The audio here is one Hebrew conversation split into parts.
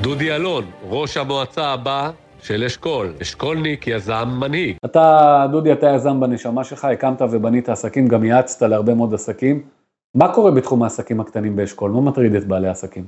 דודי אלון, ראש המועצה הבא של אשכול, אשכולניק, יזם, מנהיג. אתה, דודי, אתה יזם בנשמה שלך, הקמת ובנית עסקים, גם יעצת להרבה מאוד עסקים. מה קורה בתחום העסקים הקטנים באשכול? מה מטריד את בעלי העסקים?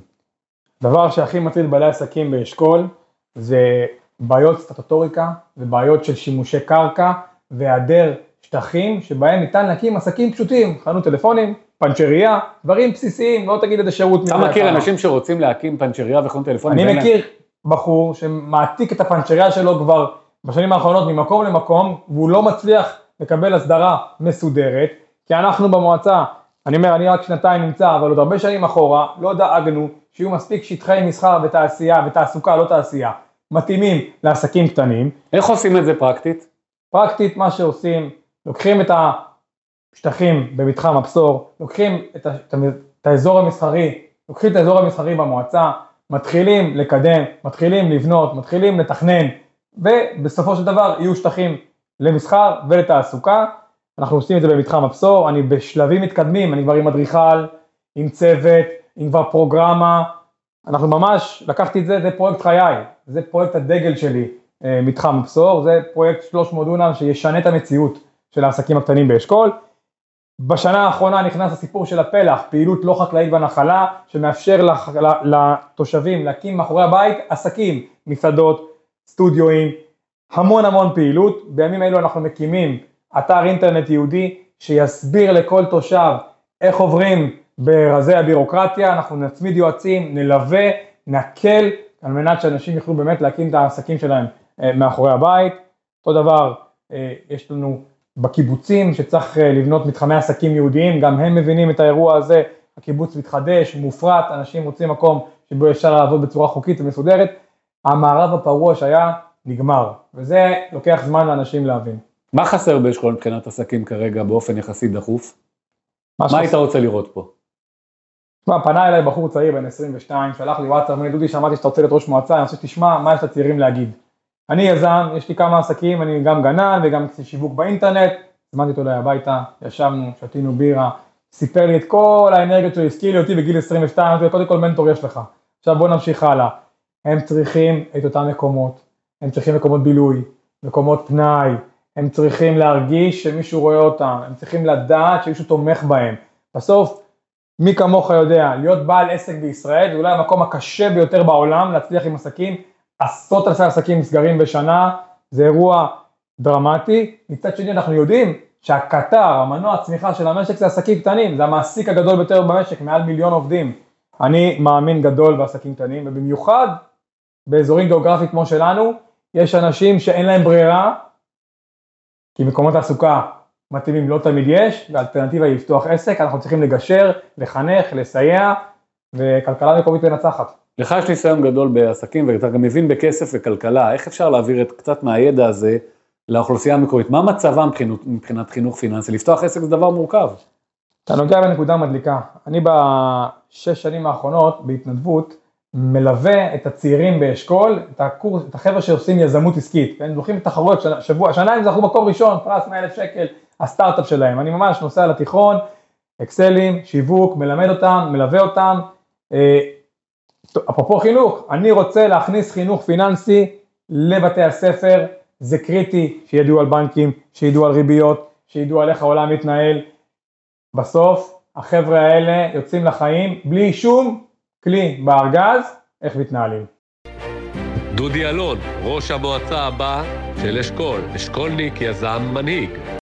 דבר שהכי מטריד בעלי עסקים באשכול זה בעיות סטטוטוריקה ובעיות של שימושי קרקע והיעדר שטחים שבהם ניתן להקים עסקים פשוטים, חנות טלפונים, פנצ'ריה, דברים בסיסיים, לא תגיד איזה שירות. אתה מכיר אנשים שרוצים להקים פנצ'ריה וחנות טלפונים? אני מכיר בחור שמעתיק את הפנצ'ריה שלו כבר בשנים האחרונות ממקום למקום והוא לא מצליח לקבל הסדרה מסודרת, כי אנחנו במועצה, אני אומר, אני רק שנתיים נמצא, אבל עוד הרבה שנים אחורה, לא דאגנו שיהיו מספיק שטחי מסחר ותעשייה ותעסוקה, לא תעשייה, מתאימים לעסקים קטנים. איך עושים את זה פרקטית? פרקטית מה שעושים, לוקחים את השטחים במתחם הבשור, לוקחים את, ה, את האזור המסחרי, לוקחים את האזור המסחרי במועצה, מתחילים לקדם, מתחילים לבנות, מתחילים לתכנן, ובסופו של דבר יהיו שטחים למסחר ולתעסוקה. אנחנו עושים את זה במתחם הבשור, אני בשלבים מתקדמים, אני כבר עם אדריכל, עם צוות, עם כבר פרוגרמה, אנחנו ממש, לקחתי את זה, זה פרויקט חיי, זה פרויקט הדגל שלי, אה, מתחם הבשור, זה פרויקט 300 דונם שישנה את המציאות של העסקים הקטנים באשכול. בשנה האחרונה נכנס הסיפור של הפלח, פעילות לא חקלאית בנחלה, שמאפשר לתושבים להקים מאחורי הבית עסקים, מסעדות, סטודיואים, המון המון פעילות. בימים אלו אנחנו מקימים אתר אינטרנט יהודי שיסביר לכל תושב איך עוברים ברזי הבירוקרטיה, אנחנו נצמיד יועצים, נלווה, נקל, על מנת שאנשים יוכלו באמת להקים את העסקים שלהם אה, מאחורי הבית. אותו דבר אה, יש לנו בקיבוצים שצריך אה, לבנות מתחמי עסקים יהודיים, גם הם מבינים את האירוע הזה, הקיבוץ מתחדש, מופרט, אנשים מוצאים מקום שבו אפשר לעבוד בצורה חוקית ומסודרת, המערב הפרוע שהיה נגמר, וזה לוקח זמן לאנשים להבין. מה חסר באשכול מבחינת עסקים כרגע באופן יחסית דחוף? מה, מה היית רוצה לראות פה? תשמע, פנה אליי בחור צעיר בן 22, שלח לי וואטסאפ, אמר לי דודי שמעתי שאתה רוצה להיות ראש מועצה, אני רוצה שתשמע מה יש לצעירים להגיד. אני יזם, יש לי כמה עסקים, אני גם גנן וגם שיווק באינטרנט, הזמנתי אותו אליי הביתה, ישבנו, שתינו בירה, סיפר לי את כל האנרגיות שהוא הזכיר לי אותי בגיל 22, אמרתי לו קודם כל מנטור יש לך, עכשיו בוא נמשיך הלאה. הם צריכים את אותם מקומות, הם צריכים מקומות בילוי, מקומות פנאי, הם צריכים להרגיש שמישהו רואה אותם, הם צריכים לדעת שמישהו תומך בהם. בסוף, מי כמוך יודע, להיות בעל עסק בישראל זה אולי המקום הקשה ביותר בעולם להצליח עם עסקים, עשרות אלפי עסקים נסגרים בשנה, זה אירוע דרמטי. מצד שני אנחנו יודעים שהקטר, המנוע הצמיחה של המשק זה עסקים קטנים, זה המעסיק הגדול ביותר במשק, מעל מיליון עובדים. אני מאמין גדול בעסקים קטנים, ובמיוחד באזורים גיאוגרפיים כמו שלנו, יש אנשים שאין להם ברירה, כי מקומות תעסוקה מתאימים לא תמיד יש, והאלטרנטיבה היא לפתוח עסק, אנחנו צריכים לגשר, לחנך, לסייע, וכלכלה מקומית מנצחת. לך יש ניסיון גדול בעסקים ואתה גם מבין בכסף וכלכלה, איך אפשר להעביר את קצת מהידע הזה לאוכלוסייה המקורית? מה מצבה מבחינת, מבחינת חינוך פיננסי? לפתוח עסק זה דבר מורכב. אתה נוגע בנקודה מדליקה. אני בשש שנים האחרונות בהתנדבות מלווה את הצעירים באשכול, את את החבר'ה שעושים יזמות עסקית, כן? זוכים בתחרויות, שבוע, שנה הם זכו מקום ראשון, פרס 100 אלף שקל, הסטארט-אפ שלהם. אני ממש נוסע לתיכון, אקסלים, שיווק, מלמד אותם, מלווה אותם. אפרופו חינוך, אני רוצה להכניס חינוך פיננסי לבתי הספר, זה קריטי שידעו על בנקים, שידעו על ריביות, שידעו על איך העולם מתנהל. בסוף החבר'ה האלה יוצאים לחיים בלי שום כלי בארגז, איך מתנהלים. דודי אלון, ראש המועצה הבא של אשכול, אשכולניק יזם מנהיג.